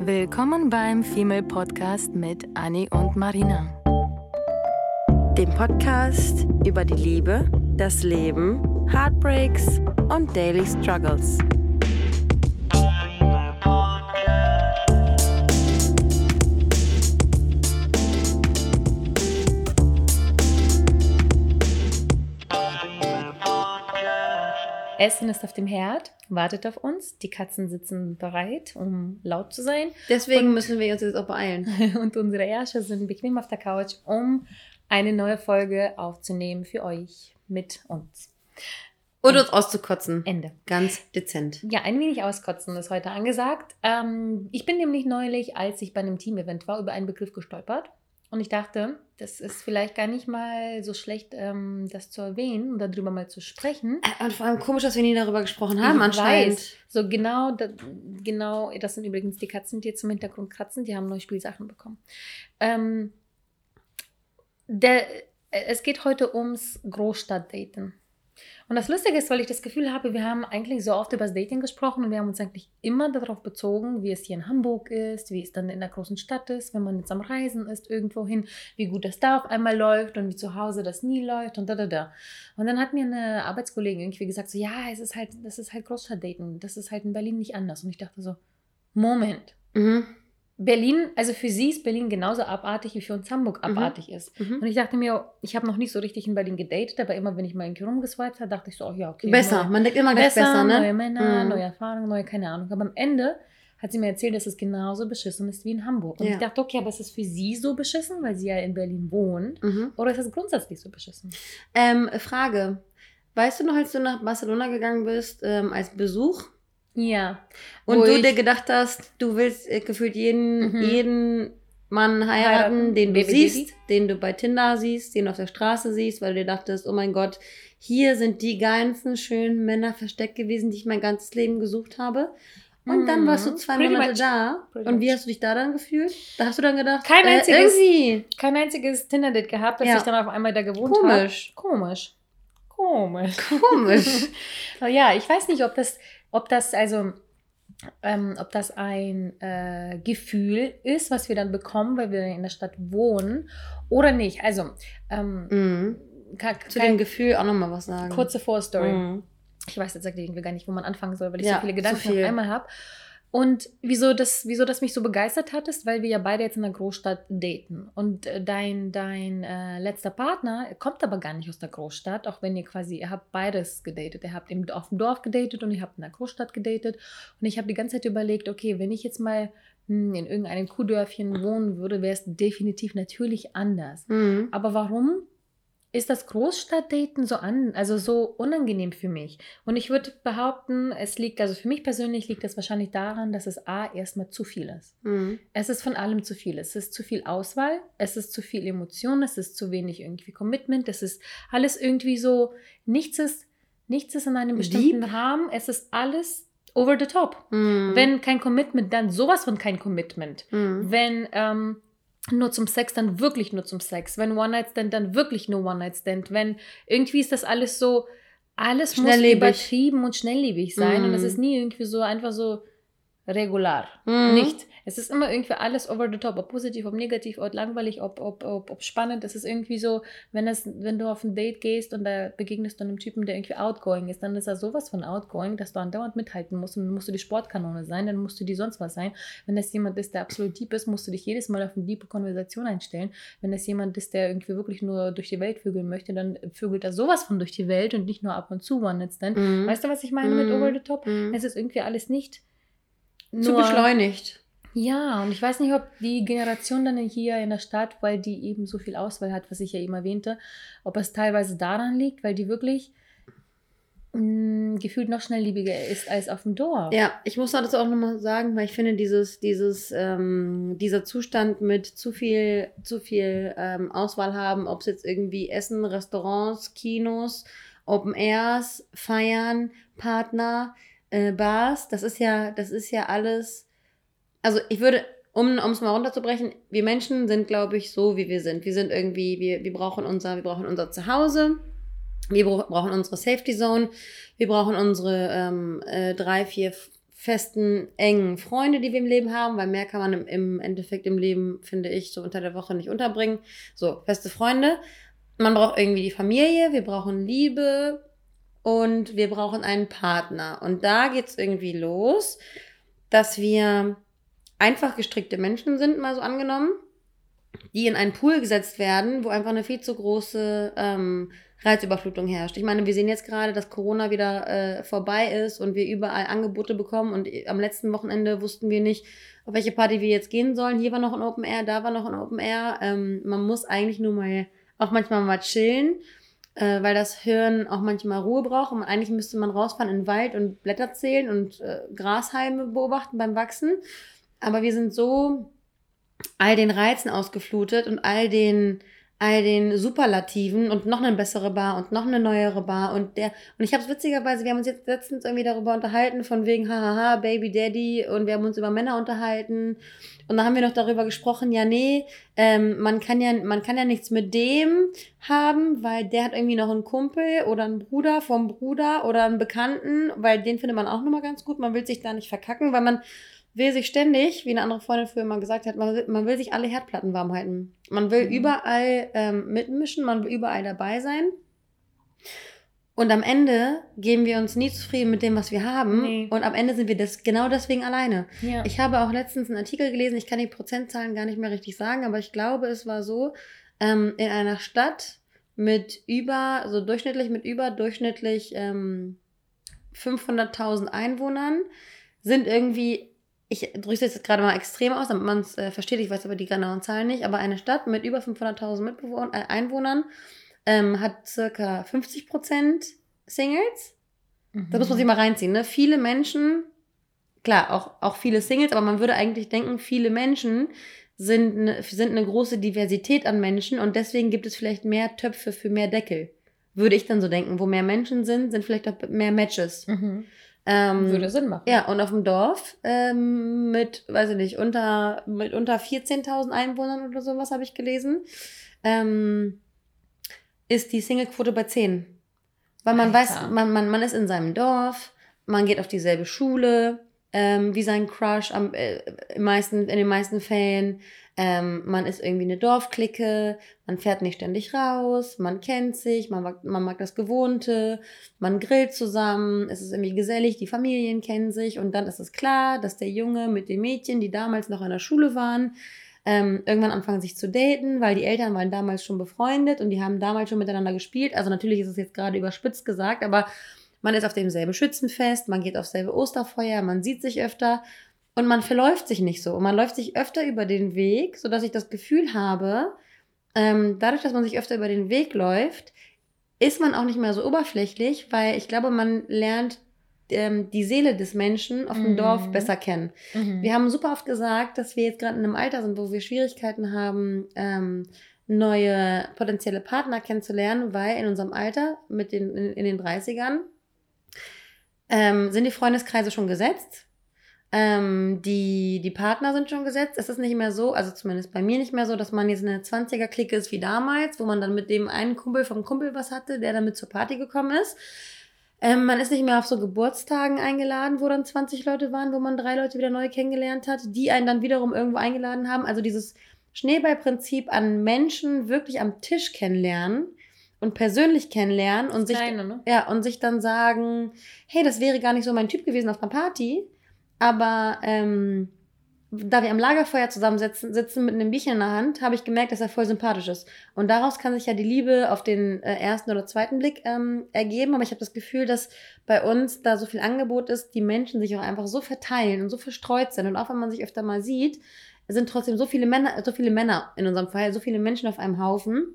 Willkommen beim Female Podcast mit Annie und Marina. Dem Podcast über die Liebe, das Leben, Heartbreaks und Daily Struggles. Essen ist auf dem Herd, wartet auf uns. Die Katzen sitzen bereit, um laut zu sein. Deswegen Und- müssen wir uns jetzt auch beeilen. Und unsere Ärsche sind bequem auf der Couch, um eine neue Folge aufzunehmen für euch mit uns. Und uns auszukotzen. Ende. Ganz dezent. Ja, ein wenig auskotzen ist heute angesagt. Ähm, ich bin nämlich neulich, als ich bei einem Team-Event war, über einen Begriff gestolpert. Und ich dachte, das ist vielleicht gar nicht mal so schlecht, ähm, das zu erwähnen und darüber mal zu sprechen. Äh, Und vor allem komisch, dass wir nie darüber gesprochen haben, Ich anscheinend. weiß. So genau, da, genau, das sind übrigens die Katzen, die jetzt im Hintergrund kratzen, die haben neue Spielsachen bekommen. Ähm, der, es geht heute ums Großstadtdaten. Und das Lustige ist, weil ich das Gefühl habe, wir haben eigentlich so oft über das Dating gesprochen und wir haben uns eigentlich immer darauf bezogen, wie es hier in Hamburg ist, wie es dann in der großen Stadt ist, wenn man jetzt am Reisen ist, irgendwohin, wie gut das da auf einmal läuft und wie zu Hause das nie läuft und da, da, da. Und dann hat mir eine Arbeitskollegin irgendwie gesagt, so, ja, es ist halt, das ist halt Großstadtdaten, das ist halt in Berlin nicht anders. Und ich dachte so, Moment, Mhm. Berlin, also für sie ist Berlin genauso abartig, wie für uns Hamburg Mhm. abartig ist. Mhm. Und ich dachte mir, ich habe noch nicht so richtig in Berlin gedatet, aber immer wenn ich mal irgendwie rumgeswiped habe, dachte ich so, oh ja, okay. Besser. Neue, Man denkt immer gleich besser, ne? neue Männer, Mhm. neue Erfahrungen, neue, keine Ahnung. Aber am Ende hat sie mir erzählt, dass es genauso beschissen ist wie in Hamburg. Und Ja. ich dachte, okay, aber ist es für sie so beschissen, weil sie ja in Berlin wohnt? Mhm. Oder ist es grundsätzlich so beschissen? Ähm, Frage. Weißt du noch, als du nach Barcelona gegangen bist, ähm, als Besuch Ja. und du dir gedacht hast, du willst äh, gefühlt jeden, Mhm. jeden Mann heiraten, Heiraten, den du Baby siehst, Daddy. den du bei Tinder siehst, den du auf der Straße siehst, weil du dir dachtest, oh mein Gott, hier sind die ganzen schönen Männer versteckt gewesen, die ich mein ganzes Leben gesucht habe. Und dann warst du Mhm. zwei Pretty Monate much. da. Pretty Und wie hast du dich da dann gefühlt? Da hast du dann gedacht, Kein äh, einziges- irgendwie Kein einziges Tinder-Date gehabt, dass Ja. ich dann auf einmal da gewohnt habe. komisch. Komisch. Komisch. Komisch. Aber ja, ich weiß nicht, ob das, ob das also, ähm, ob das ein äh, Gefühl ist, was wir dann bekommen, weil wir in der Stadt wohnen, oder nicht. Also, ähm, mhm. ka- Zu dem Gefühl auch nochmal was sagen. kurze Vorstory. Mhm. Ich weiß jetzt irgendwie gar nicht, wo man anfangen soll, weil ich Ja, so viele Gedanken viel. auf einmal habe. Und wieso das, wieso das mich so begeistert hat, ist, weil wir ja beide jetzt in der Großstadt daten. Und äh, dein, dein äh, letzter Partner kommt aber gar nicht aus der Großstadt, auch wenn ihr quasi, ihr habt beides gedatet. Ihr habt eben auf dem Dorf gedatet und ihr habt in der Großstadt gedatet. Und ich habe die ganze Zeit überlegt, okay, wenn ich jetzt mal hm, in irgendeinem Kuhdörfchen wohnen würde, wäre es definitiv natürlich anders. Mhm. Aber warum ist das Großstadtdaten so an, also so unangenehm für mich? Und ich würde behaupten, es liegt, also für mich persönlich liegt das wahrscheinlich daran, dass es A, erstmal zu viel ist. Mhm. Es ist von allem zu viel. Es ist zu viel Auswahl, es ist zu viel Emotion, es ist zu wenig irgendwie Commitment, es ist alles irgendwie so, nichts ist, nichts ist in einem bestimmten Rahmen, es ist alles over the top. Mhm. Wenn kein Commitment, dann sowas von kein Commitment. Mhm. Wenn ähm, nur zum Sex, dann wirklich nur zum Sex. Wenn One-Night-Stand, dann wirklich nur One-Night-Stand. Wenn irgendwie ist das alles so, alles muss übertrieben und schnelllebig sein. Und es Mhm. ist nie irgendwie so einfach so regular. Mhm. Nicht. Es ist immer irgendwie alles over the top, ob positiv, ob negativ, ob langweilig, ob, ob, ob, ob spannend. Es ist irgendwie so, wenn, es, wenn du auf ein Date gehst und da begegnest du einem Typen, der irgendwie outgoing ist, dann ist er sowas von outgoing, dass du andauernd mithalten musst. Und dann musst du die Sportkanone sein, dann musst du die sonst was sein. Wenn das jemand ist, der absolut deep ist, musst du dich jedes Mal auf eine diepe Konversation einstellen. Wenn das jemand ist, der irgendwie wirklich nur durch die Welt vögeln möchte, dann vögelt er sowas von durch die Welt und nicht nur ab und zu One-Night-Stand. Mhm. Weißt du, was ich meine mit Mhm. over the top? Mhm. Es ist irgendwie alles nicht Zu beschleunigt. ja, und ich weiß nicht, ob die Generation dann hier in der Stadt, weil die eben so viel Auswahl hat, was ich ja eben erwähnte, ob es teilweise daran liegt, weil die wirklich mh, gefühlt noch schnelllebiger ist als auf dem Dorf. Ja, ich muss dazu auch nochmal sagen, weil ich finde, dieses, dieses, ähm, dieser Zustand mit zu viel, zu viel ähm, Auswahl haben, ob es jetzt irgendwie Essen, Restaurants, Kinos, Open Airs, Feiern, Partner, äh, Bars, das ist ja, das ist ja alles. Also ich würde, um es mal runterzubrechen, wir Menschen sind, glaube ich, so, wie wir sind. Wir sind irgendwie, wir, wir brauchen unser, wir brauchen unser Zuhause. Wir bra- brauchen unsere Safety Zone. Wir brauchen unsere ähm, äh, drei, vier, festen, engen Freunde, die wir im Leben haben, weil mehr kann man im, im Endeffekt im Leben, finde ich, so unter der Woche nicht unterbringen. So, feste Freunde. Man braucht irgendwie die Familie, wir brauchen Liebe und wir brauchen einen Partner. Und da geht es irgendwie los, dass wir einfach gestrickte Menschen sind, mal so angenommen, die in einen Pool gesetzt werden, wo einfach eine viel zu große ähm, Reizüberflutung herrscht. Ich meine, wir sehen jetzt gerade, dass Corona wieder äh, vorbei ist und wir überall Angebote bekommen und am letzten Wochenende wussten wir nicht, auf welche Party wir jetzt gehen sollen. Hier war noch ein Open Air, da war noch ein Open Air. Ähm, man muss eigentlich nur mal auch manchmal mal chillen, äh, weil das Hirn auch manchmal Ruhe braucht. Und eigentlich müsste man rausfahren in den Wald und Blätter zählen und äh, Grashalme beobachten beim Wachsen. Aber wir sind so all den Reizen ausgeflutet und all den all den Superlativen und noch eine bessere Bar und noch eine neuere Bar und der und ich habe es witzigerweise, wir haben uns jetzt letztens irgendwie darüber unterhalten von wegen hahaha Baby Daddy und wir haben uns über Männer unterhalten und da haben wir noch darüber gesprochen, ja nee, ähm, man kann ja man kann ja nichts mit dem haben, weil der hat irgendwie noch einen Kumpel oder einen Bruder vom Bruder oder einen Bekannten, weil den findet man auch nochmal ganz gut, man will sich da nicht verkacken, weil man will sich ständig, wie eine andere Freundin früher mal gesagt hat, man will, man will sich alle Herdplatten warm halten. Man will mhm. überall ähm, mitmischen, man will überall dabei sein. Und am Ende geben wir uns nie zufrieden mit dem, was wir haben. Nee. Und am Ende sind wir das genau deswegen alleine. Ja. Ich habe auch letztens einen Artikel gelesen, ich kann die Prozentzahlen gar nicht mehr richtig sagen, aber ich glaube, es war so, ähm, in einer Stadt mit über, so durchschnittlich mit überdurchschnittlich ähm, 500.000 Einwohnern sind irgendwie ich drücke es jetzt gerade mal extrem aus, damit man es äh, versteht, ich weiß aber die genauen Zahlen nicht, aber eine Stadt mit über 500.000 äh, Einwohnern ähm, hat circa 50% Singles. Mhm. Da muss man sich mal reinziehen. Ne? Viele Menschen, klar, auch, auch viele Singles, aber man würde eigentlich denken, viele Menschen sind, ne, sind eine große Diversität an Menschen und deswegen gibt es vielleicht mehr Töpfe für mehr Deckel. Würde ich dann so denken. Wo mehr Menschen sind, sind vielleicht auch mehr Matches. Mhm. Ähm, Würde Sinn machen. Ja, und auf dem Dorf ähm, mit, weiß ich nicht, unter, mit unter 14.000 Einwohnern oder sowas habe ich gelesen, ähm, ist die Singlequote bei 10. Weil man Alter. weiß, man, man, man ist in seinem Dorf, man geht auf dieselbe Schule, ähm, wie sein Crush am, äh, meisten, in den meisten Fällen. Ähm, man ist irgendwie eine Dorfklicke, man fährt nicht ständig raus, man kennt sich, man mag, man mag das Gewohnte, man grillt zusammen, es ist irgendwie gesellig, die Familien kennen sich und dann ist es klar, dass der Junge mit den Mädchen, die damals noch in der Schule waren, ähm, irgendwann anfangen sich zu daten, weil die Eltern waren damals schon befreundet und die haben damals schon miteinander gespielt. Also natürlich ist es jetzt gerade überspitzt gesagt, aber man ist auf demselben Schützenfest, man geht aufs selbe Osterfeuer, man sieht sich öfter und man verläuft sich nicht so. Und man läuft sich öfter über den Weg, sodass ich das Gefühl habe, ähm, dadurch, dass man sich öfter über den Weg läuft, ist man auch nicht mehr so oberflächlich, weil ich glaube, man lernt ähm, die Seele des Menschen auf dem mhm. Dorf besser kennen. Mhm. Wir haben super oft gesagt, dass wir jetzt gerade in einem Alter sind, wo wir Schwierigkeiten haben, ähm, neue potenzielle Partner kennenzulernen, weil in unserem Alter, mit den, in, in den 30ern, ähm, sind die Freundeskreise schon gesetzt. Ähm, die, die Partner sind schon gesetzt. Es ist nicht mehr so, also zumindest bei mir nicht mehr so, dass man jetzt eine 20er-Clique ist wie damals, wo man dann mit dem einen Kumpel vom Kumpel was hatte, der dann mit zur Party gekommen ist. Ähm, man ist nicht mehr auf so Geburtstagen eingeladen, wo dann 20 Leute waren, wo man drei Leute wieder neu kennengelernt hat, die einen dann wiederum irgendwo eingeladen haben. Also dieses Schneeballprinzip an Menschen wirklich am Tisch kennenlernen und persönlich kennenlernen und sich, Kleine, ne? ja, und sich dann sagen, hey, das wäre gar nicht so mein Typ gewesen auf einer Party, aber ähm, da wir am Lagerfeuer zusammensitzen sitzen mit einem Bierchen in der Hand, habe ich gemerkt, dass er voll sympathisch ist. Und daraus kann sich ja die Liebe auf den äh, ersten oder zweiten Blick ähm, ergeben. Aber ich habe das Gefühl, dass bei uns da so viel Angebot ist, die Menschen sich auch einfach so verteilen und so verstreut sind. Und auch wenn man sich öfter mal sieht, sind trotzdem so viele Männer, so viele Männer in unserem Fall, so viele Menschen auf einem Haufen,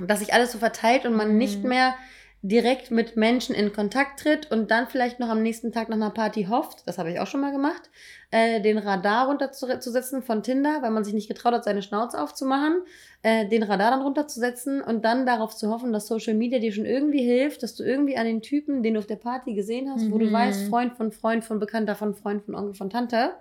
dass sich alles so verteilt und man mhm. nicht mehr direkt mit Menschen in Kontakt tritt und dann vielleicht noch am nächsten Tag nach einer Party hofft, das habe ich auch schon mal gemacht, äh, den Radar runterzusetzen von Tinder, weil man sich nicht getraut hat, seine Schnauze aufzumachen, äh, den Radar dann runterzusetzen und dann darauf zu hoffen, dass Social Media dir schon irgendwie hilft, dass du irgendwie an den Typen, den du auf der Party gesehen hast, mhm. wo du mhm. weißt, Freund von Freund von Bekannter von Freund von Onkel von Tante,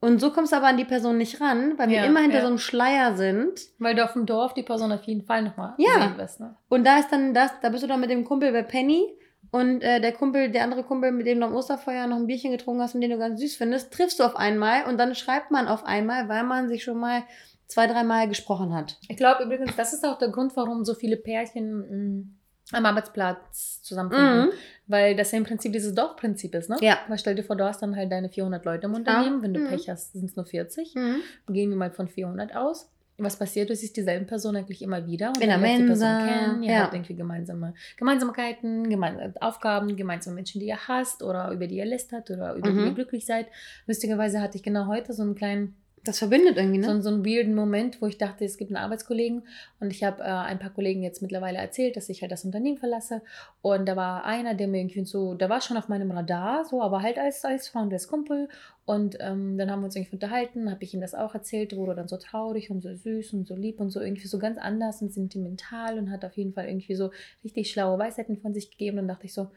und so kommst du aber an die Person nicht ran, weil wir immer hinter ja. so einem Schleier sind. Weil du auf dem Dorf die Person auf jeden Fall nochmal ja. sehen wirst. Ne? Und da ist dann das, da bist du dann mit dem Kumpel bei Penny und äh, der Kumpel, der andere Kumpel, mit dem du am Osterfeuer noch ein Bierchen getrunken hast und den du ganz süß findest, triffst du auf einmal und dann schreibt man auf einmal, weil man sich schon mal zwei, dreimal gesprochen hat. Ich glaube übrigens, das ist auch der Grund, warum so viele Pärchen mm, am Arbeitsplatz zusammenfinden. Mhm. Weil das ja im Prinzip dieses Dorfprinzip ist, ne? Ja. Weil stell dir vor, du hast dann halt deine 400 Leute im Unternehmen. Ja. Wenn du Mhm. Pech hast, sind es nur 40. Mhm. Gehen wir mal von 400 aus. Was passiert? Du siehst dieselben Personen eigentlich immer wieder. Und In der lernt die Person Mensa, kennen. Ihr ja. habt irgendwie gemeinsame Gemeinsamkeiten, gemeinsame Aufgaben, gemeinsame Menschen, die ihr hasst oder über die ihr lästert oder über die Mhm. ihr glücklich seid. Lustigerweise hatte ich genau heute so einen kleinen Das verbindet irgendwie, ne? so, so einen weirden Moment, wo ich dachte, es gibt einen Arbeitskollegen. Und ich habe äh, ein paar Kollegen jetzt mittlerweile erzählt, dass ich halt das Unternehmen verlasse. Und da war einer, der mir irgendwie so, der war schon auf meinem Radar, so, aber halt als, als Freund, als Kumpel. Und ähm, dann haben wir uns irgendwie unterhalten, habe ich ihm das auch erzählt, wurde dann so traurig und so süß und so lieb und so irgendwie so ganz anders und sentimental und hat auf jeden Fall irgendwie so richtig schlaue Weisheiten von sich gegeben. Und dachte ich so,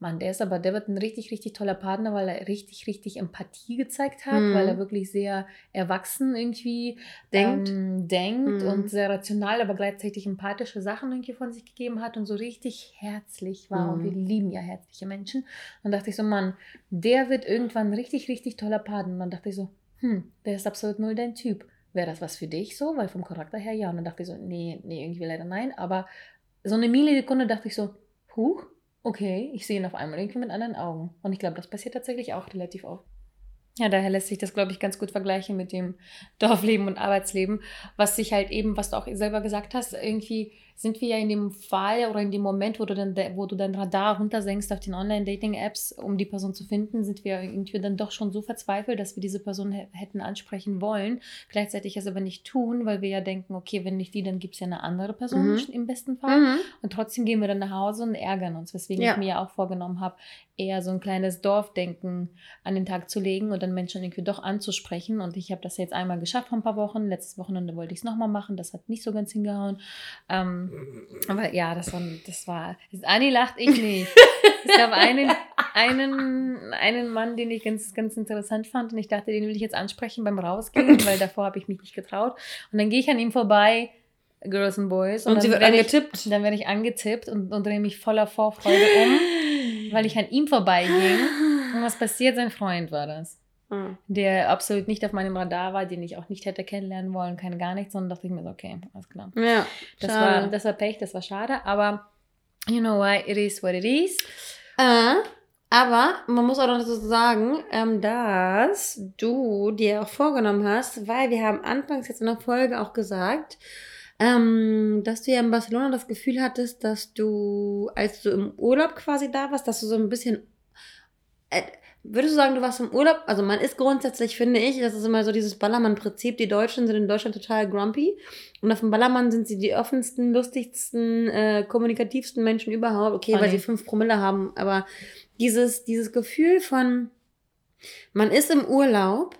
Mann, der ist aber, der wird ein richtig, richtig toller Partner, weil er richtig, richtig Empathie gezeigt hat, Mhm. weil er wirklich sehr erwachsen irgendwie Denkt. ähm, denkt Mhm. und sehr rational, aber gleichzeitig empathische Sachen irgendwie von sich gegeben hat und so richtig herzlich war. Und Mhm. wir lieben ja herzliche Menschen. Und dachte ich so, Mann, der wird irgendwann ein richtig, richtig toller Partner. Und dann dachte ich so, hm, der ist absolut null dein Typ. Wäre das was für dich so? Weil vom Charakter her ja. Und dann dachte ich so, nee, nee, irgendwie leider nein. Aber so eine Millisekunde dachte ich so, huch, okay, ich sehe ihn auf einmal irgendwie mit anderen Augen. Und ich glaube, das passiert tatsächlich auch relativ oft. Ja, daher lässt sich das, glaube ich, ganz gut vergleichen mit dem Dorfleben und Arbeitsleben, was sich halt eben, was du auch selber gesagt hast, irgendwie sind wir ja in dem Fall oder in dem Moment, wo du dann, wo du dein Radar runtersenkst auf den Online-Dating-Apps, um die Person zu finden, sind wir irgendwie dann doch schon so verzweifelt, dass wir diese Person hä- hätten ansprechen wollen, gleichzeitig es aber nicht tun, weil wir ja denken, okay, wenn nicht die, dann gibt es ja eine andere Person Mhm. im besten Fall. Mhm. Und trotzdem gehen wir dann nach Hause und ärgern uns, weswegen Ja. ich mir ja auch vorgenommen habe, eher so ein kleines Dorfdenken an den Tag zu legen und dann Menschen irgendwie doch anzusprechen. Und ich habe das jetzt einmal geschafft vor ein paar Wochen. Letztes Wochenende wollte ich es nochmal machen. Das hat nicht so ganz hingehauen. Ähm, aber ja, das war, das war. Anni lacht, ich nicht. Es gab einen, einen, einen Mann, den ich ganz, ganz interessant fand und ich dachte, den will ich jetzt ansprechen beim Rausgehen, weil davor habe ich mich nicht getraut. Und dann gehe ich an ihm vorbei, Girls and Boys, Und sie dann wird werde angetippt. Ich, dann werde ich angetippt und, und drehe mich voller Vorfreude um, weil ich an ihm vorbeiging. Und was passiert? Sein Freund war das Mhm. der absolut nicht auf meinem Radar war, den ich auch nicht hätte kennenlernen wollen, keine gar nichts, sondern dachte ich mir so, okay, alles klar. Ja, Das schade. war, das war Pech, das war schade, aber you know why, it is what it is. Äh, aber man muss auch noch dazu sagen, ähm, dass du dir auch vorgenommen hast, weil wir haben anfangs jetzt in der Folge auch gesagt, ähm, dass du ja in Barcelona das Gefühl hattest, dass du, als du im Urlaub quasi da warst, dass du so ein bisschen. Würdest du sagen, du warst im Urlaub? Also, man ist grundsätzlich, finde ich, das ist immer so dieses Ballermann-Prinzip. Die Deutschen sind in Deutschland total grumpy. Und auf dem Ballermann sind sie die offensten, lustigsten, äh, kommunikativsten Menschen überhaupt. Okay, weil Funny. sie fünf Promille haben, aber dieses, dieses Gefühl von, man ist im Urlaub,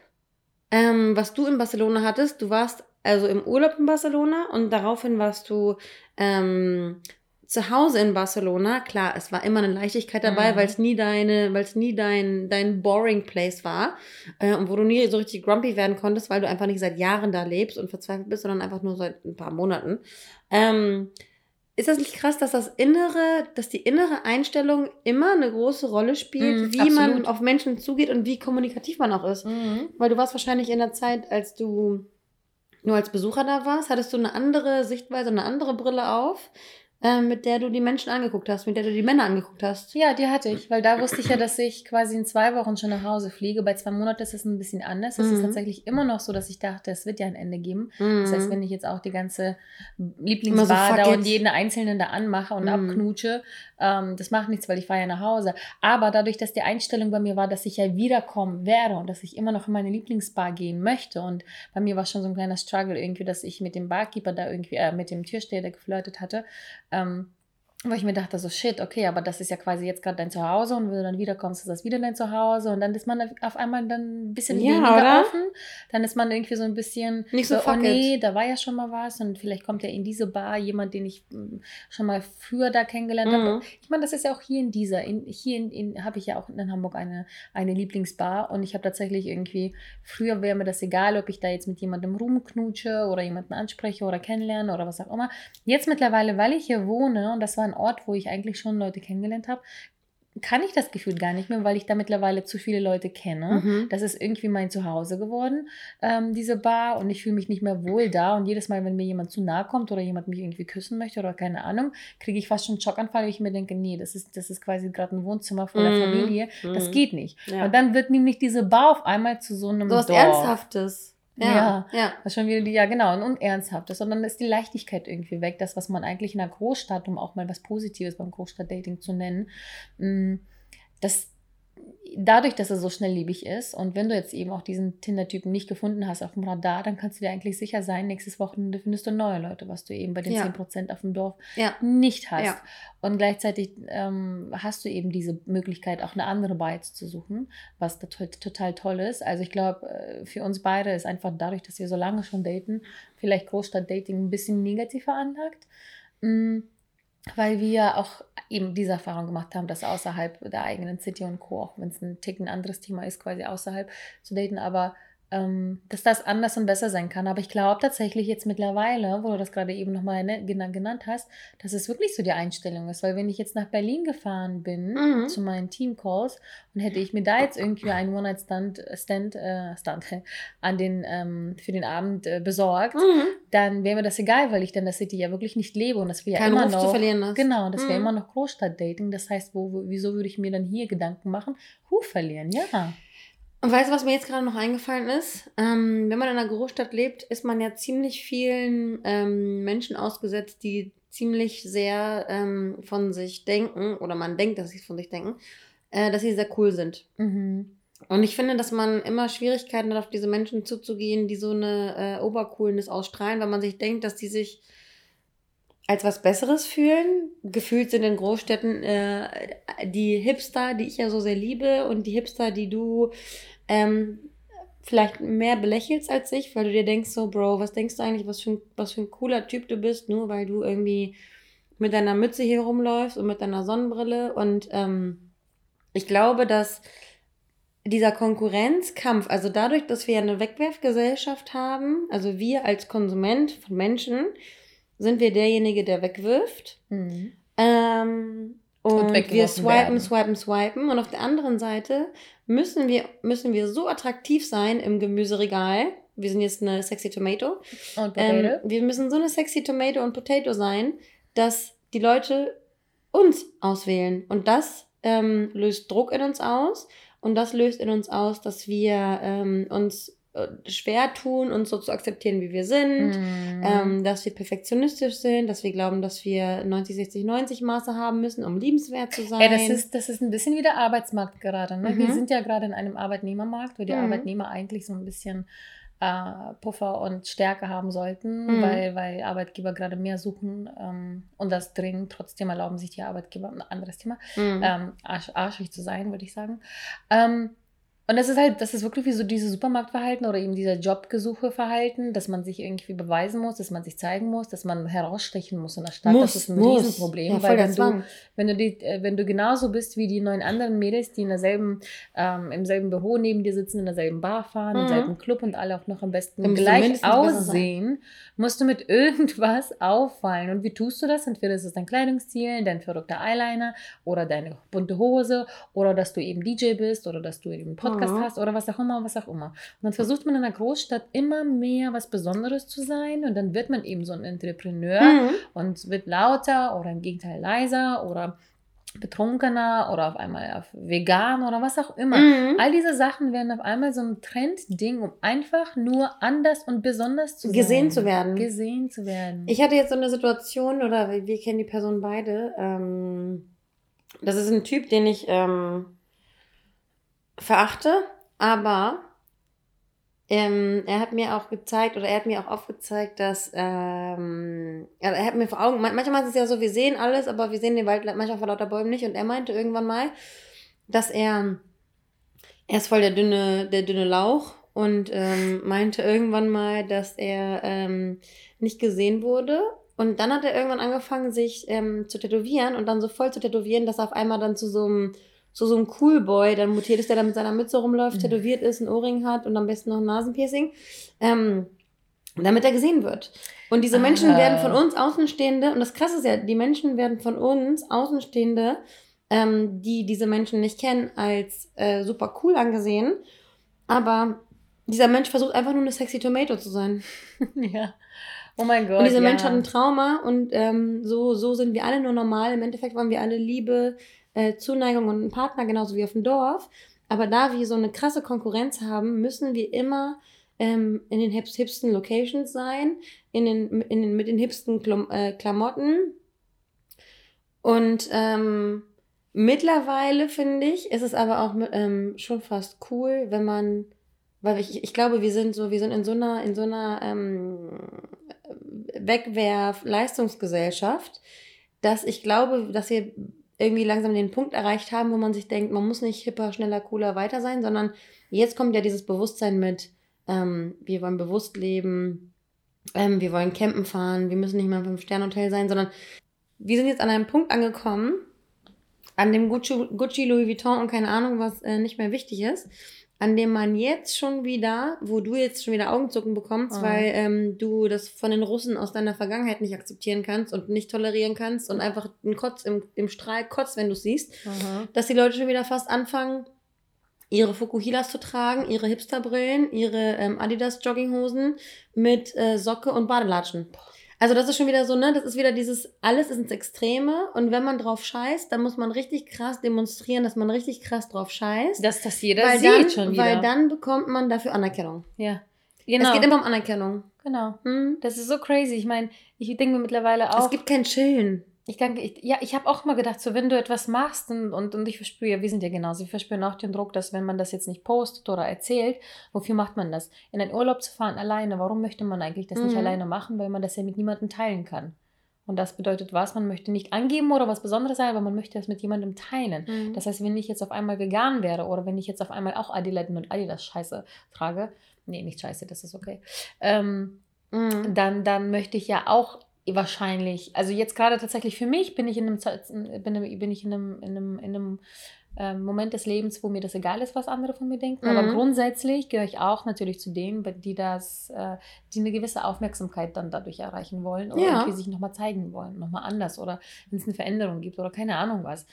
ähm, was du in Barcelona hattest, du warst also im Urlaub in Barcelona und daraufhin warst du ähm, zu Hause in Barcelona. Klar, es war immer eine Leichtigkeit dabei, Mhm. weil es nie deine, weil es nie dein, dein boring Place war äh, und wo du nie so richtig grumpy werden konntest, weil du einfach nicht seit Jahren da lebst und verzweifelt bist, sondern einfach nur seit ein paar Monaten. Ähm, ist das nicht krass, dass das innere, dass die innere Einstellung immer eine große Rolle spielt, Mhm, wie man absolut. auf Menschen zugeht und wie kommunikativ man auch ist? Weil du warst wahrscheinlich in der Zeit, als du nur als Besucher da warst, hattest du eine andere Sichtweise, eine andere Brille auf, mit der du die Menschen angeguckt hast, mit der du die Männer angeguckt hast. Ja, die hatte ich, weil da wusste ich ja, dass ich quasi in zwei Wochen schon nach Hause fliege. Bei zwei Monaten ist es ein bisschen anders. Es ist Mhm. tatsächlich immer noch so, dass ich dachte, es wird ja ein Ende geben. Mhm. Das heißt, wenn ich jetzt auch die ganze so, Lieblingsbar fuck da und jeden einzelnen da anmache und Mhm. abknutsche, ähm, das macht nichts, weil ich fahre ja nach Hause. Aber dadurch, dass die Einstellung bei mir war, dass ich ja wiederkommen werde und dass ich immer noch in meine Lieblingsbar gehen möchte und bei mir war schon so ein kleiner Struggle irgendwie, dass ich mit dem Barkeeper da irgendwie, äh, mit dem Türsteher, der geflirtet hatte, ähm, wo ich mir dachte, so shit, okay, aber das ist ja quasi jetzt gerade dein Zuhause und wenn du dann wiederkommst, ist das wieder dein Zuhause und dann ist man auf einmal dann ein bisschen Ja, weniger oder? offen. Dann ist man irgendwie so ein bisschen Nicht so oh fuck nee, da war ja schon mal was und vielleicht kommt ja in diese Bar jemand, den ich mm, schon mal früher da kennengelernt habe. Mhm. Ich meine, das ist ja auch hier in dieser, in, hier in, in habe ich ja auch in Hamburg eine, eine Lieblingsbar und ich habe tatsächlich irgendwie, früher wäre mir das egal, ob ich da jetzt mit jemandem rumknutsche oder jemanden anspreche oder kennenlerne oder was auch immer. Jetzt mittlerweile, weil ich hier wohne und das war ein einen Ort, wo ich eigentlich schon Leute kennengelernt habe, kann ich das Gefühl gar nicht mehr, weil ich da mittlerweile zu viele Leute kenne. Mhm. Das ist irgendwie mein Zuhause geworden, ähm, diese Bar, und ich fühle mich nicht mehr wohl da. Und jedes Mal, wenn mir jemand zu nahe kommt oder jemand mich irgendwie küssen möchte oder keine Ahnung, kriege ich fast schon einen Schockanfall, weil ich mir denke, nee, das ist, das ist quasi gerade ein Wohnzimmer von der Mhm. Familie. Das Mhm. geht nicht. Ja. Und dann wird nämlich diese Bar auf einmal zu so einem So was Dorf. Ernsthaftes. Ja. Ja. ja. Das schon wieder, die- ja genau, ein Unernsthaftes, sondern ist die Leichtigkeit irgendwie weg, das, was man eigentlich in einer Großstadt, um auch mal was Positives beim Großstadtdating zu nennen, mh, das dadurch, dass er so schnelllebig ist und wenn du jetzt eben auch diesen Tinder-Typen nicht gefunden hast auf dem Radar, dann kannst du dir eigentlich sicher sein, nächstes Wochenende findest du neue Leute, was du eben bei den Ja. 10% auf dem Dorf Ja. nicht hast. Ja. Und gleichzeitig ähm, hast du eben diese Möglichkeit, auch eine andere Beiz zu suchen, was total, toll ist. Also ich glaube, äh, für uns beide ist einfach dadurch, dass wir so lange schon daten, vielleicht Großstadt-Dating ein bisschen negativ veranlagt. Mm, Weil wir auch eben diese Erfahrung gemacht haben, dass außerhalb der eigenen City und Co., auch wenn es ein Ticken anderes Thema ist, quasi außerhalb zu daten, aber dass das anders und besser sein kann. Aber ich glaube tatsächlich jetzt mittlerweile, wo du das gerade eben nochmal ne, gena- genannt hast, dass es wirklich so die Einstellung ist. Weil wenn ich jetzt nach Berlin gefahren bin Mhm. zu meinen Team-Calls und hätte ich mir da jetzt irgendwie einen One-Night-Stand Stand, äh, Stand, an den, ähm, für den Abend äh, besorgt, Mhm. dann wäre mir das egal, weil ich dann der City ja wirklich nicht lebe und das wäre ja immer Ruf noch... zu verlieren hast. Genau, das wäre Mhm. immer noch Großstadt-Dating. Das heißt, wo, wo, wieso würde ich mir dann hier Gedanken machen? Ruf verlieren, ja. Und weißt du, was mir jetzt gerade noch eingefallen ist? Ähm, wenn man in einer Großstadt lebt, ist man ja ziemlich vielen ähm, Menschen ausgesetzt, die ziemlich sehr ähm, von sich denken, oder man denkt, dass sie von sich denken, äh, dass sie sehr cool sind. Mhm. Und ich finde, dass man immer Schwierigkeiten hat, auf diese Menschen zuzugehen, die so eine äh, Obercoolness ausstrahlen, weil man sich denkt, dass die sich als was Besseres fühlen. Gefühlt sind in Großstädten äh, die Hipster, die ich ja so sehr liebe, und die Hipster, die du ähm, vielleicht mehr belächelst als ich, weil du dir denkst, so, Bro, was denkst du eigentlich, was für ein, was für ein cooler Typ du bist, nur weil du irgendwie mit deiner Mütze hier rumläufst und mit deiner Sonnenbrille. Und ähm, ich glaube, dass dieser Konkurrenzkampf, also dadurch, dass wir eine Wegwerfgesellschaft haben, also wir als Konsument von Menschen, sind wir derjenige, der wegwirft. Mhm. Ähm, und, Und wir swipen, werden. swipen, swipen. Und auf der anderen Seite müssen wir, müssen wir so attraktiv sein im Gemüseregal. Wir sind jetzt eine sexy Tomato. Und Ähm, Potato? wir müssen so eine sexy Tomato und Potato sein, dass die Leute uns auswählen. Und das ähm, löst Druck in uns aus. Und das löst in uns aus, dass wir ähm, uns schwer tun, uns so zu akzeptieren, wie wir sind. Mhm. Ähm, dass wir perfektionistisch sind, dass wir glauben, dass wir 90, 60, 90 Maße haben müssen, um liebenswert zu sein. Ey, das ist, das ist ein bisschen wie der Arbeitsmarkt gerade. Ne? Wir Mhm. sind ja gerade in einem Arbeitnehmermarkt, wo die Mhm. Arbeitnehmer eigentlich so ein bisschen äh, Puffer und Stärke haben sollten, Mhm. weil, weil Arbeitgeber gerade mehr suchen ähm, und das dringend. Trotzdem erlauben sich die Arbeitgeber, ein anderes Thema, Mhm. ähm, arsch, arschig zu sein, würde ich sagen. Ähm, und das ist halt, das ist wirklich wie so dieses Supermarktverhalten oder eben dieser Jobgesucheverhalten, dass man sich irgendwie beweisen muss, dass man sich zeigen muss, dass man herausstechen muss in der Stadt. das ist ein Riesenproblem, Ja, weil wenn du, wenn du, die, äh, wenn du genauso bist wie die neun anderen Mädels, die in derselben, ähm, im selben Büro neben dir sitzen, in derselben Bar fahren, im Mhm. selben Club und alle auch noch am besten Dann gleich aussehen, musst du mit irgendwas auffallen. Und wie tust du das? Entweder ist es dein Kleidungsstil, dein verrückter Eyeliner oder deine bunte Hose oder dass du eben DJ bist oder dass du eben einen Podcast Mhm. hast oder was auch immer, was auch immer. Und dann versucht man in einer Großstadt immer mehr was Besonderes zu sein und dann wird man eben so ein Entrepreneur Mhm. und wird lauter oder im Gegenteil leiser oder betrunkener oder auf einmal auf vegan oder was auch immer. Mhm. All diese Sachen werden auf einmal so ein Trendding, um einfach nur anders und besonders zu Gesehen sein. zu werden. Gesehen zu werden. Ich hatte jetzt so eine Situation, oder wir wir kennen die Person beide. Ähm, das ist ein Typ, den ich ähm, verachte, aber ähm, er hat mir auch gezeigt, oder er hat mir auch aufgezeigt, dass ähm, er hat mir vor Augen, man- manchmal ist es ja so, wir sehen alles, aber wir sehen den Wald manchmal vor lauter Bäumen nicht. Und er meinte irgendwann mal, dass er, er ist voll der dünne, der dünne Lauch und ähm, meinte irgendwann mal, dass er ähm, nicht gesehen wurde. Und dann hat er irgendwann angefangen, sich ähm, zu tätowieren und dann so voll zu tätowieren, dass er auf einmal dann zu so einem zu so einem Coolboy dann mutiert ist, der dann mit seiner Mütze rumläuft, Mhm. tätowiert ist, ein Ohrring hat und am besten noch ein Nasenpiercing. Ähm, damit er gesehen wird. Und diese Menschen Ah. werden von uns Außenstehende, und das Krasse ist ja, die Menschen werden von uns Außenstehende, ähm, die diese Menschen nicht kennen, als äh, super cool angesehen. Aber dieser Mensch versucht einfach nur eine sexy Tomato zu sein. ja. Oh mein Gott. und dieser ja. Mensch hat ein Trauma und ähm, so, so sind wir alle nur normal. Im Endeffekt wollen wir alle Liebe, äh, Zuneigung und einen Partner, genauso wie auf dem Dorf. Aber da wir so eine krasse Konkurrenz haben, müssen wir immer ähm, in den hips, hipsten Locations sein, in den, in den, mit den hipsten Klom äh, Klamotten. Und ähm, mittlerweile finde ich, ist es aber auch ähm, schon fast cool, wenn man, weil ich, ich glaube, wir sind so, wir sind in so einer, in so einer ähm, Wegwerf-Leistungsgesellschaft, dass ich glaube, dass wir irgendwie langsam den Punkt erreicht haben, wo man sich denkt, man muss nicht hipper, schneller, cooler weiter sein, sondern jetzt kommt ja dieses Bewusstsein mit, ähm, wir wollen bewusst leben, ähm, wir wollen campen fahren, wir müssen nicht mal im Fünf-Sterne-Hotel sein, sondern wir sind jetzt an einem Punkt angekommen, an dem Gucci, Gucci Louis Vuitton und keine Ahnung, was äh, nicht mehr wichtig ist, an dem man jetzt schon wieder, wo du jetzt schon wieder Augenzucken bekommst, Mhm. weil ähm, du das von den Russen aus deiner Vergangenheit nicht akzeptieren kannst und nicht tolerieren kannst und einfach einen Kotz im, im Strahl kotzt, wenn du siehst, Mhm. dass die Leute schon wieder fast anfangen, ihre Fukuhilas zu tragen, ihre Hipsterbrillen, ihre ähm, Adidas Jogginghosen mit äh, Socke und Badelatschen. Also das ist schon wieder so, ne, das ist wieder dieses, alles ist ins Extreme und wenn man drauf scheißt, dann muss man richtig krass demonstrieren, dass man richtig krass drauf scheißt. Dass das jeder weil, sieht dann, schon wieder. weil dann bekommt man dafür Anerkennung. ja. Genau. Es geht immer um Anerkennung. genau. Hm? Das ist so crazy. Ich meine, ich denke mir mittlerweile auch. Es gibt kein Chillen. Ich denke, ich, ja, ich habe auch mal gedacht, so wenn du etwas machst und, und, und ich verspüre, ja, wir sind ja genauso, wir verspüren auch den Druck, dass wenn man das jetzt nicht postet oder erzählt, wofür macht man das? In einen Urlaub zu fahren alleine, warum möchte man eigentlich das nicht Mhm. alleine machen? Weil man das ja mit niemandem teilen kann. Und das bedeutet was? Man möchte nicht angeben oder was Besonderes sein, aber man möchte das mit jemandem teilen. Mhm. Das heißt, wenn ich jetzt auf einmal vegan wäre oder wenn ich jetzt auf einmal auch Adiletten und Adidas Scheiße trage, nee, nicht Scheiße, das ist okay, ähm, Mhm. dann, dann möchte ich ja auch wahrscheinlich, also jetzt gerade tatsächlich für mich bin ich in einem, bin, bin ich in einem, in einem, in einem ähm, Moment des Lebens, wo mir das egal ist, was andere von mir denken. Aber Mhm. grundsätzlich gehöre ich auch natürlich zu denen, die das, äh, die eine gewisse Aufmerksamkeit dann dadurch erreichen wollen oder Ja. irgendwie sich nochmal zeigen wollen, nochmal anders oder wenn es eine Veränderung gibt oder keine Ahnung was.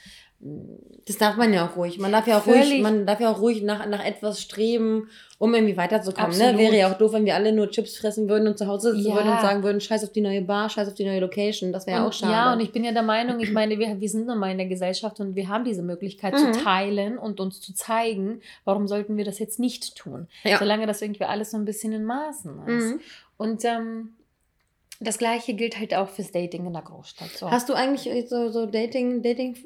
Das darf man ja auch ruhig. Man darf ja auch Völlig. ruhig, man darf ja auch ruhig nach, nach etwas streben, um irgendwie weiterzukommen. Ne? Wäre ja auch doof, wenn wir alle nur Chips fressen würden und zu Hause sitzen Ja. würden und sagen würden, scheiß auf die neue Bar, scheiß auf die neue Location. Das wäre ja auch schade. Ja, und ich bin ja der Meinung, ich meine, wir, wir sind nun mal in der Gesellschaft und wir haben diese Möglichkeit Mhm. zu teilen und uns zu zeigen. Warum sollten wir das jetzt nicht tun? Ja. Solange das irgendwie alles so ein bisschen in Maßen ist. Mhm. Und ähm, das Gleiche gilt halt auch fürs Dating in der Großstadt. So. Hast du eigentlich so, so Dating, Dating,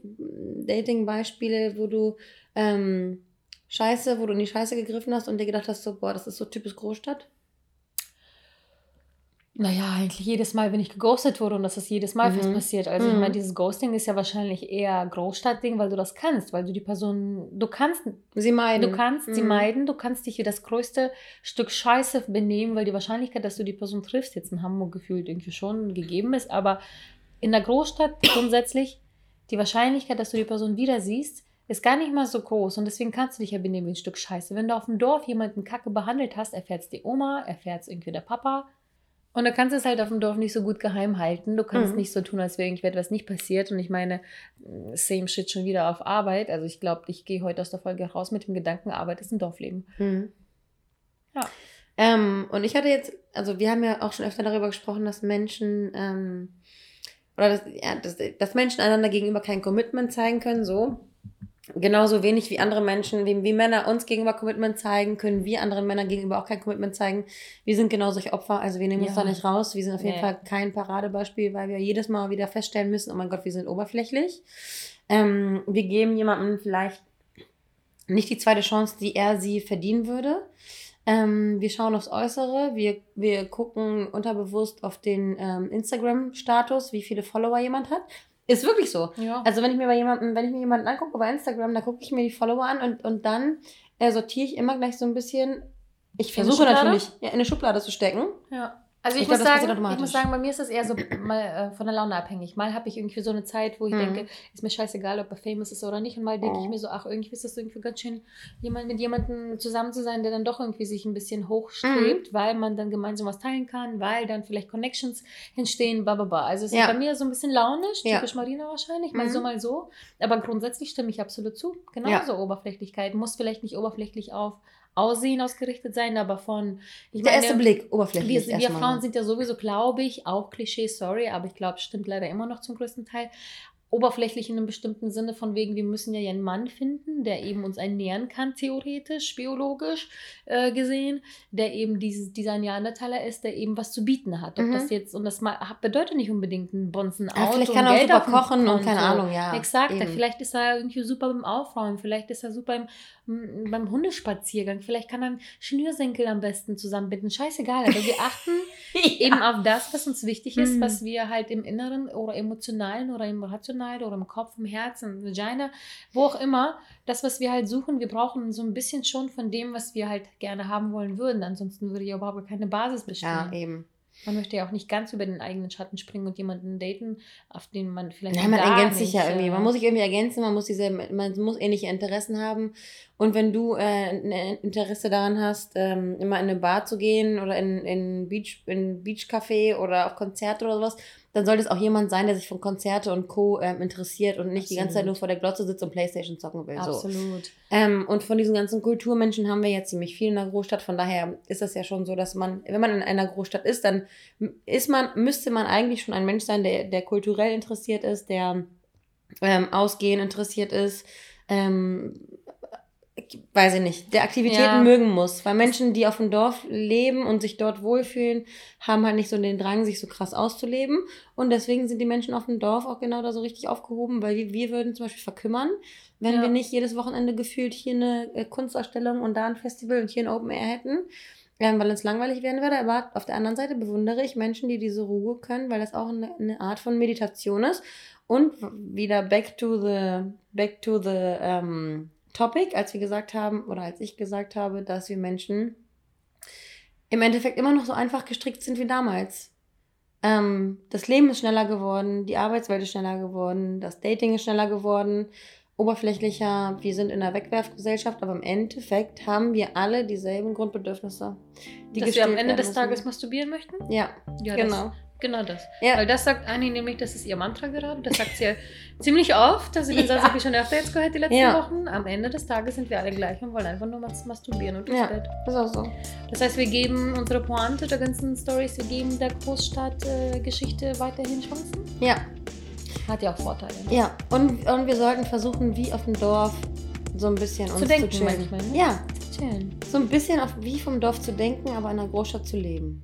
Dating-Beispiele, wo du ähm, Scheiße, wo du in die Scheiße gegriffen hast und dir gedacht hast, so, boah, das ist so typisch Großstadt? Naja, eigentlich jedes Mal, wenn ich geghostet wurde und das ist jedes Mal fast Mhm. passiert. Also ich Mhm. meine, dieses Ghosting ist ja wahrscheinlich eher Großstadtding, weil du das kannst, weil du die Person, du kannst Sie meiden. Du kannst sie Mhm. meiden, du kannst dich wie das größte Stück Scheiße benehmen, weil die Wahrscheinlichkeit, dass du die Person triffst, jetzt in Hamburg gefühlt irgendwie schon gegeben ist. Aber in der Großstadt grundsätzlich, die Wahrscheinlichkeit, dass du die Person wieder siehst, ist gar nicht mal so groß. Und deswegen kannst du dich ja benehmen wie ein Stück Scheiße. Wenn du auf dem Dorf jemanden kacke behandelt hast, erfährt es die Oma, erfährt es irgendwie der Papa. Und dann kannst du es halt auf dem Dorf nicht so gut geheim halten. Du kannst Mhm. nicht so tun, als wäre irgendwie etwas nicht passiert. Und ich meine, same shit schon wieder auf Arbeit. Also ich glaube, ich gehe heute aus der Folge raus mit dem Gedanken, Arbeit ist ein Dorfleben. Mhm. Ja. Ähm, und ich hatte jetzt, also wir haben ja auch schon öfter darüber gesprochen, dass Menschen, ähm, oder dass, ja, dass, dass Menschen einander gegenüber kein Commitment zeigen können, so. Genauso wenig wie andere Menschen, wie, wie Männer uns gegenüber Commitment zeigen, können wir anderen Männern gegenüber auch kein Commitment zeigen. Wir sind genau solche Opfer, also wir nehmen uns Ja. da nicht raus. Wir sind auf jeden Nee. Fall kein Paradebeispiel, weil wir jedes Mal wieder feststellen müssen, oh mein Gott, wir sind oberflächlich. Ähm, wir geben jemandem vielleicht nicht die zweite Chance, die er sie verdienen würde. Ähm, wir schauen aufs Äußere, wir, wir gucken unterbewusst auf den ähm, Instagram-Status, wie viele Follower jemand hat. Ist wirklich so. Ja. Also wenn ich mir bei jemandem, wenn ich mir jemanden angucke bei Instagram, da gucke ich mir die Follower an und, und dann äh, sortiere ich immer gleich so ein bisschen. Ich versuche natürlich ja, in eine Schublade zu stecken. ja. Also ich, Ich muss, glaub, passiert sagen, ich muss sagen, bei mir ist das eher so mal äh, von der Laune abhängig. Mal habe ich irgendwie so eine Zeit, wo ich Mhm. denke, ist mir scheißegal, ob er famous ist oder nicht. Und mal denke ich mir so, ach, irgendwie ist das irgendwie ganz schön, jemand, mit jemandem zusammen zu sein, der dann doch irgendwie sich ein bisschen Mhm. hochstrebt, weil man dann gemeinsam was teilen kann, weil dann vielleicht Connections entstehen, bla bla bla. Also es Ja. ist bei mir so ein bisschen launisch, Ja. typisch Marina wahrscheinlich, mal Mhm. so, mal so. Aber grundsätzlich stimme ich absolut zu. Genauso Oberflächlichkeit. Muss vielleicht nicht oberflächlich auf Aussehen ausgerichtet sein, aber von Der erste meine, Blick, oberflächlich. wir, wir. Frauen sind ja sowieso, glaube ich, auch Klischee, sorry, aber ich glaube, stimmt leider immer noch zum größten Teil. Oberflächlich in einem bestimmten Sinne, von wegen, wir müssen ja einen Mann finden, der eben uns ernähren kann, theoretisch, biologisch äh, gesehen, der eben dieses, dieser Neandertaler ist, der eben was zu bieten hat. Ob Mhm. das jetzt, und das bedeutet nicht unbedingt einen Bonzen Auto vielleicht kann er auch super kochen und keine Ahnung, ja. Exakt, eben. vielleicht ist er irgendwie super beim Aufräumen, vielleicht ist er super im, m- beim Hundespaziergang, vielleicht kann er einen Schnürsenkel am besten zusammenbinden. Scheißegal, aber wir achten eben auf das, was uns wichtig ist, Mhm. was wir halt im Inneren oder emotionalen oder im rationalen oder im Kopf, im Herzen, Vagina, wo auch immer, das, was wir halt suchen, wir brauchen so ein bisschen schon von dem, was wir halt gerne haben wollen würden. Ansonsten würde ja überhaupt keine Basis bestehen. Ja, eben. Man möchte ja auch nicht ganz über den eigenen Schatten springen und jemanden daten, auf den man vielleicht Nein, man gar ergänzt sich ja irgendwie. äh, Man muss sich irgendwie ergänzen, man muss dieselben, man muss ähnliche Interessen haben. Und wenn du äh, ein Interesse daran hast, ähm, immer in eine Bar zu gehen oder in, in Beach, in Beachcafé oder auf Konzerte oder sowas, dann sollte es auch jemand sein, der sich von Konzerte und Co. Ähm, interessiert und nicht die ganze Zeit Absolut. nur vor der Glotze sitzt und Playstation zocken will. So. Absolut. Ähm, und von diesen ganzen Kulturmenschen haben wir ja ziemlich viel in der Großstadt. Von daher ist das ja schon so, dass man, wenn man in einer Großstadt ist, dann ist man, müsste man eigentlich schon ein Mensch sein, der, der kulturell interessiert ist, der ähm, ausgehen interessiert ist. Ähm, weiß ich nicht, der Aktivitäten Ja. mögen muss. Weil Menschen, die auf dem Dorf leben und sich dort wohlfühlen, haben halt nicht so den Drang, sich so krass auszuleben. Und deswegen sind die Menschen auf dem Dorf auch genau da so richtig aufgehoben, weil wir, wir würden zum Beispiel verkümmern, wenn Ja. wir nicht jedes Wochenende gefühlt hier eine äh, Kunstausstellung und da ein Festival und hier ein Open Air hätten. Ähm, weil uns langweilig werden würde. Aber auf der anderen Seite bewundere ich Menschen, die diese Ruhe können, weil das auch eine, eine Art von Meditation ist. Und wieder back to the, back to the ähm, topic, als wir gesagt haben, oder als ich gesagt habe, dass wir Menschen im Endeffekt immer noch so einfach gestrickt sind wie damals. Ähm, das Leben ist schneller geworden, die Arbeitswelt ist schneller geworden, das Dating ist schneller geworden, oberflächlicher, wir sind in einer Wegwerfgesellschaft, aber im Endeffekt haben wir alle dieselben Grundbedürfnisse. Die Dass wir am Ende des. Tages masturbieren möchten? Ja, Ja, genau. Genau das. Ja. Weil das sagt Anni nämlich, das ist ihr Mantra gerade. Das sagt sie ja ziemlich oft. Also den Satz habe ich schon öfter jetzt gehört die letzten Ja. Wochen. Am Ende des Tages sind wir alle gleich und wollen einfach nur mas- masturbieren und ins Ja. Bett. ist auch so. Das heißt, wir geben unsere Pointe der ganzen Stories, wir geben der Großstadtgeschichte weiterhin Chancen. Ja, Hat ja auch Vorteile. ne? ja. Und, und wir sollten versuchen, wie auf dem Dorf so ein bisschen uns denken zu chillen. manchmal, ne? Ja, Chillen. so ein bisschen auf, wie vom Dorf zu denken, aber in einer Großstadt zu leben.